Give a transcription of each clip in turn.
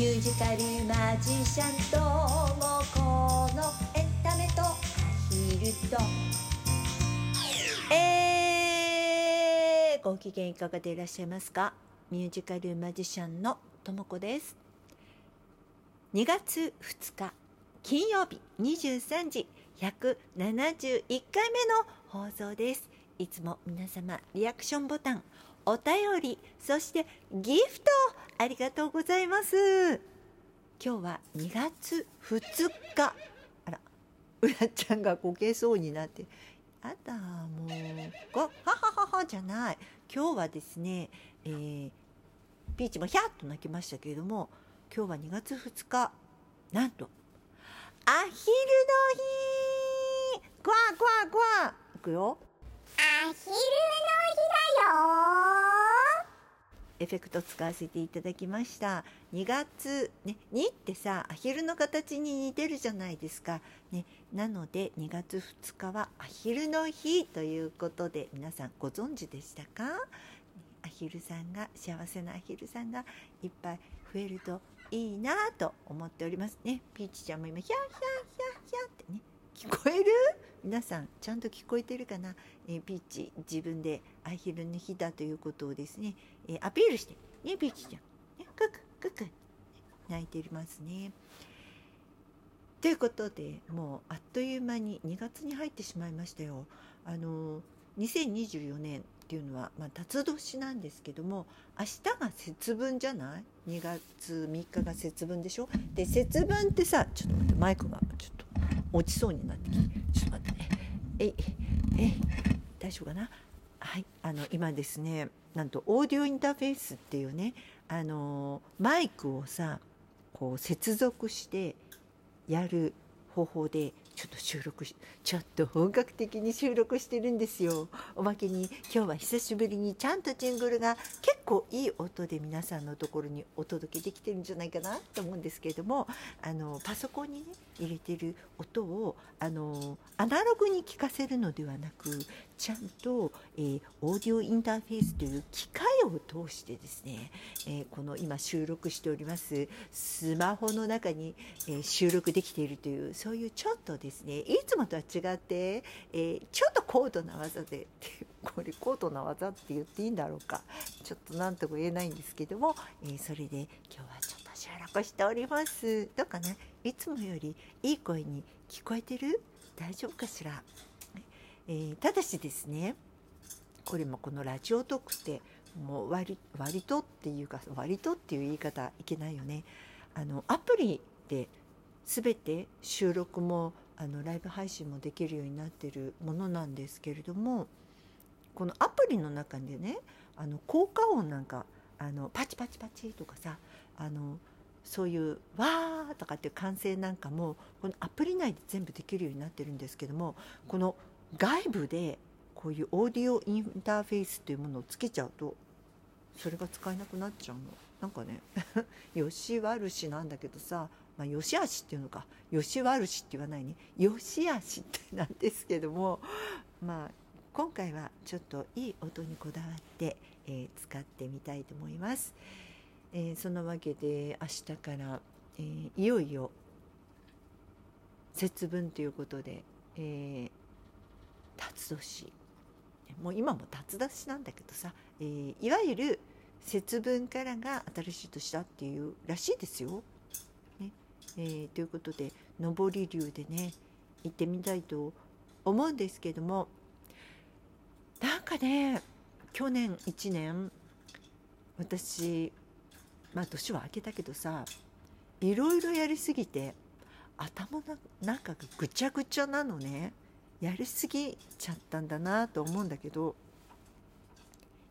ミュージカルマジシャンともこのエンタメと。アヒルとえー、ご機嫌いかがでいらっしゃいますか？ミュージカルマジシャンのともこです。2月2日金曜日23時171回目の放送です。いつも皆様リアクションボタンお便りそしてギフトありがとうございます。今日は2月2日。あらうらちゃんがこけそうになって。あだもうごははははじゃない。今日はですね、えー、ピーチもヒャッと泣きましたけれども今日は2月2日。なんとアヒルの日。クワクワクワいくよ。アヒルの日だよ。エフェクト使わせていただきました。2月、ね、2ってさアヒルの形に似てるじゃないですか、ね、なので2月2日はアヒルの日ということで皆さんご存知でしたか？アヒルさんが幸せなアヒルさんがいっぱい増えるといいなと思っております。ねピーチちゃんも今ヒャーヒャーヒャーヒャーってね聞こえる？皆さんちゃんと聞こえてるかな、えー、ピーチ自分でアヒルの日だということをですね、えー、アピールしてねピーチちゃん、ね、クククク泣いていますね。ということでもうあっという間に2月に入ってしまいましたよ。あの2024年っていうのは、まあ、辰年なんですけども明日が節分じゃない？2月3日が節分でしょ？で節分ってさちょっと待ってマイクがちょっと落ちそうになってきてちょっと待ってね。えいえい大丈夫かな？はいあの今ですねなんとオーディオインターフェースっていうねあのマイクをさこう接続してやる方法でちょっと収録しちょっと本格的に収録してるんですよ。おまけに今日は久しぶりにちゃんとジングルが結構いい音で皆さんのところにお届けできてるんじゃないかなと思うんですけれどもあのパソコンにね入れてる音をあのアナログに聞かせるのではなくちゃんと、えー、オーディオインターフェースという機械を通してですね、えー、この今収録しておりますスマホの中に、えー、収録できているというそういうちょっとですねですね。いつもとは違って、えちょっと高度な技でこれ高度な技って言っていいんだろうか。ちょっと何とも言えないんですけども、えそれで今日はちょっと収録しております。どうかな？いつもよりいい声に聞こえてる？大丈夫かしら？えー、ただしですねこれもこのラジオトークってもう割割とっていうか割とっていう言い方いけないよね。あのアプリで全て収録もあのライブ配信もできるようになってるものなんですけれどもこのアプリの中でねあの効果音なんかあのパチパチパチとかさあのそういう「わー」とかっていう歓声なんかもこのアプリ内で全部できるようになってるんですけどもこの「外部でこういうオーディオインターフェースっていうものをつけちゃうとそれが使えなくなっちゃうの。なんかね よし悪しなんだけどさ、まあ、よしあしっていうのかよし悪しって言わないね。よしあしってなんですけどもまあ今回はちょっといい音にこだわって、えー、使ってみたいと思います、えー、そのわけで明日から、えー、いよいよ節分ということで、え辰年。もう今も辰年なんだけどさ、えー、いわゆる節分からが新しい年だっていうらしいですよ。えー、ということで上り流でね行ってみたいと思うんですけどもなんかね去年1年私まあ年は明けたけどさいろいろやりすぎて頭の中がぐちゃぐちゃなのね。やりすぎちゃったんだなと思うんだけど、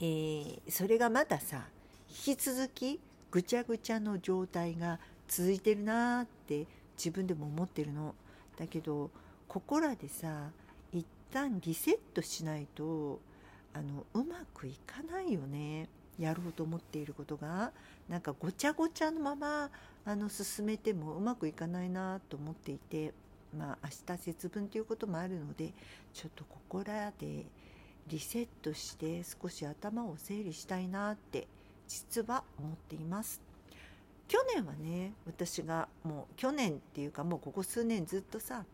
えー、それがまださ引き続きぐちゃぐちゃの状態が続いてるなって自分でも思ってるの。だけどここらでさ一旦リセットしないとあのうまくいかないよねやろうと思っていることがなんかごちゃごちゃのままあの進めてもうまくいかないなと思っていてまあ明日節分ということもあるのでちょっとここらでリセットして少し頭を整理したいなって実は思っています。去年はね私がもう去年っていうかもうここ数年ずっとさ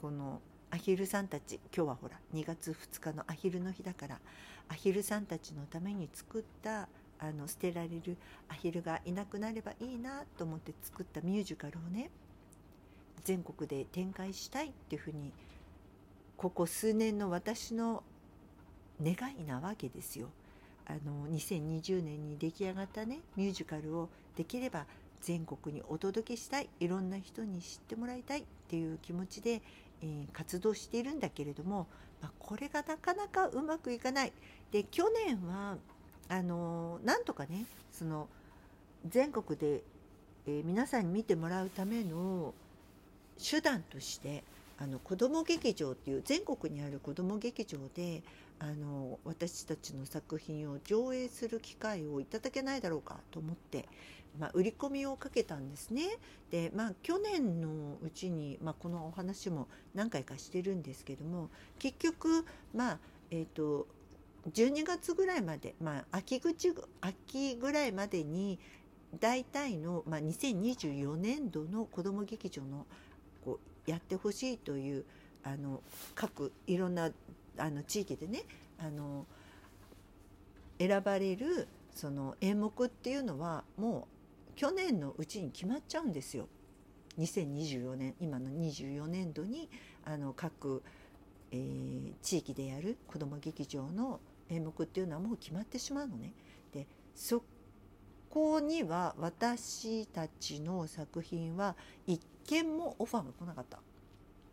このアヒルさんたち今日はほら2月2日のアヒルの日だからアヒルさんたちのために作ったあの捨てられるアヒルがいなくなればいいなと思って作ったミュージカルをね全国で展開したいっていうふうにここ数年の私の願いなわけですよ。あの2020年に出来上がったねミュージカルをできれば全国にお届けしたいいろんな人に知ってもらいたいっていう気持ちで、えー、活動しているんだけれども、まあ、これがなかなかうまくいかない。で去年はあのなんとかねその全国で、えー、皆さんに見てもらうための手段としてあの子ども劇場っていう全国にある子ども劇場であの私たちの作品を上映する機会をいただけないだろうかと思って、まあ、売り込みをかけたんですね。でまあ去年のうちに、まあ、このお話も何回かしてるんですけども結局まあえっ、ー、と12月ぐらいまで、まあ、秋口秋ぐらいまでに大体の、まあ、2024年度の子ども劇場のこうやってほしいというあの各いろんなあの地域でねあの選ばれるその演目っていうのはもう去年のうちに決まっちゃうんですよ。2024年今の24年度にあの各、えー、地域でやる子ども劇場の演目っていうのはもう決まってしまうのね。でそこには私たちの作品は一件もオファーが来なかった。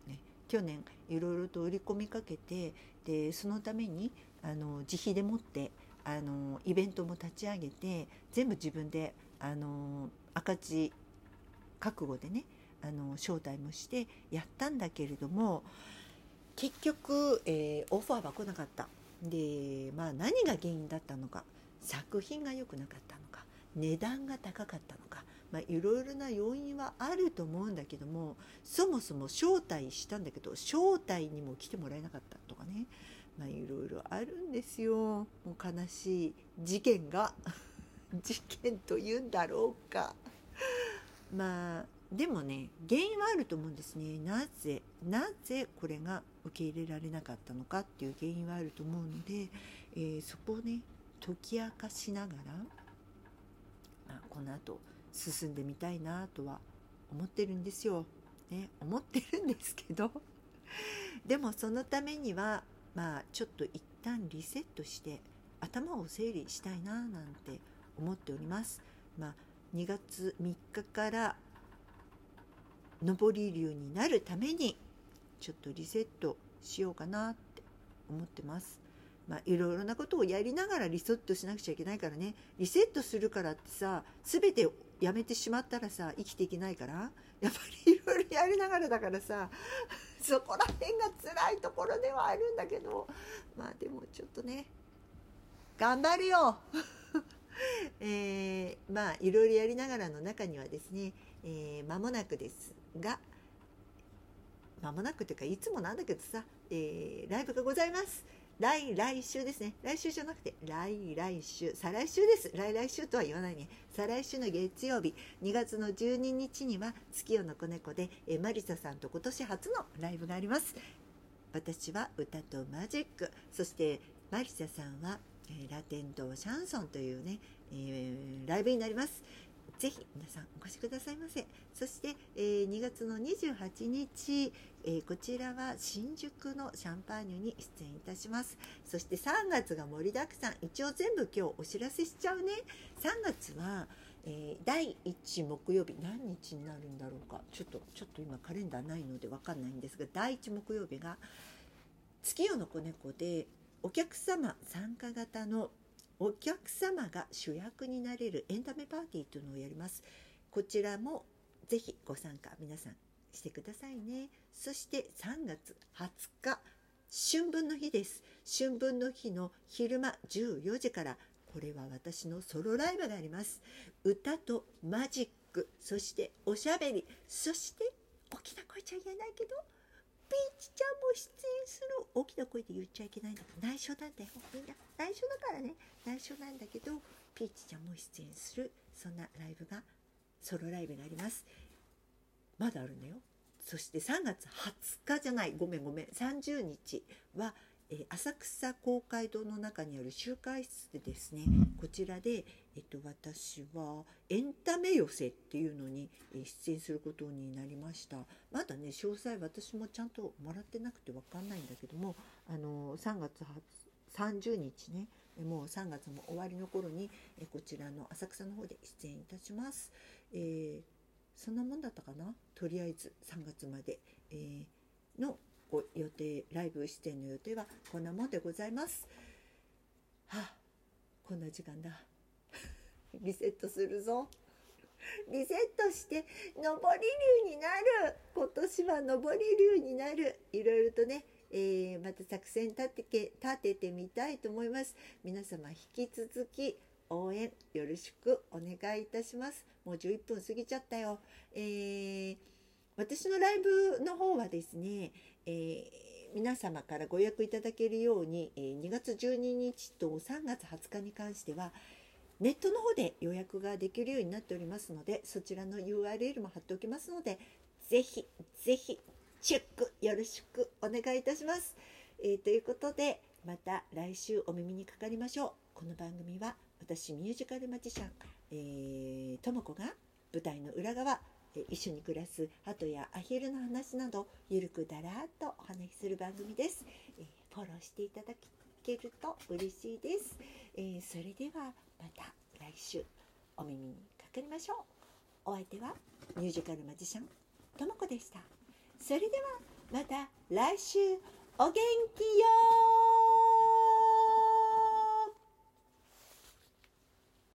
ね、去年いろいろと売り込みかけてでそのためにあの自費でもってあのイベントも立ち上げて全部自分であの赤字覚悟でねあの招待もしてやったんだけれども結局、えー、オファーは来なかった。でまあ何が原因だったのか作品が良くなかったのか値段が高かったのかまあ、いろいろな要因はあると思うんだけどもそもそも招待したんだけど招待にも来てもらえなかったとかね、まあ、いろいろあるんですよ。もう悲しい事件が。事件というんだろうか。まあでもね原因はあると思うんですね。なぜなぜこれが受け入れられなかったのかっていう原因はあると思うので、えー、そこをね解き明かしながら、まあ、この後進んでみたいなとは思ってるんですよ。ね、思ってるんですけど でもそのためにはまあちょっと一旦リセットして頭を整理したいななんて思っております。まあ、2月3日から上り流になるためにちょっとリセットしようかなって思ってます。まあ、いろいろなことをやりながらリセットしなくちゃいけないからね。リセットするからってさ全てやめてしまったらさ生きていけないから。やっぱりいろいろやりながらだからさ そこら辺が辛いところではあるんだけど。まあでもちょっとね頑張るよ。えー、まあいろいろやりながらの中にはですね、えー、間もなくですが間もなくというかいつもなんだけどさ、えー、ライブがございます。来来週ですね。来週じゃなくて、来来週、再来週です。来来週とは言わないね。再来週の月曜日、2月の12日には、月夜の子猫で、えマリサさんと今年初のライブがあります。私は歌とマジック、そしてマリサさんは、えラテンとシャンソンというね、えー、ライブになります。ぜひ皆さんお越しくださいませ。そして、えー、2月の28日、えー、こちらは新宿のシャンパーニュに出演いたします。そして3月が盛りだくさん。一応全部今日お知らせしちゃうね。3月は、えー、第1木曜日何日になるんだろうかちょっとちょっと今カレンダーないので分かんないんですが第1木曜日が月夜の子猫でお客様参加型のお客様が主役になれるエンタメパーティーというのをやります。こちらもぜひご参加皆さんしてくださいね。そして3月20日春分の日です。春分の日の昼間14時からこれは私のソロライブがあります。歌とマジック、そしておしゃべり、そして大きな声ちゃ言えないけどーチちゃんも出演する大きな声で言っちゃいけないんだけど内緒なんだよ。みんな内緒だからね内緒なんだけどピーチちゃんも出演するそんなライブがソロライブがあります。まだあるんだよ。そして3月20日じゃない。ごめんごめん。30日は、え、浅草公会堂の中にある集会室でですねこちらで、えっと、私はエンタメ寄せっていうのに出演することになりましたまだね詳細私もちゃんともらってなくて分かんないんだけどもあの3月30日ねもう3月も終わりの頃にこちらの浅草の方で出演いたします。えー、そんなもんだったかな？とりあえず3月まで、えー、のご予定ライブ出演の予定はこんなもんでございます。はあこんな時間だ。リセットするぞ。リセットして上り竜になる今年は上り竜になるいろいろとねえー、また作戦立てて立ててみたいと思います皆様引き続き応援よろしくお願いいたしますもう11分過ぎちゃったよ、えー、私のライブの方はですね、えー、皆様からご予約いただけるように、え2月12日と3月20日に関してはネットの方で予約ができるようになっておりますのでそちらの URL も貼っておきますのでぜひぜひチェックよろしくお願いいたします。えー、ということでまた来週お耳にかかりましょう。この番組は私ミュージカルマジシャン、え、とも子が舞台の裏側、一緒に暮らす鳩やアヒルの話などゆるくだらっとお話しする番組です、えー、フォローしていただけると嬉しいです、えー、それではまた来週お耳にかかりましょう。お相手はミュージカルマジシャンとも子でした。それではまた来週お元気よ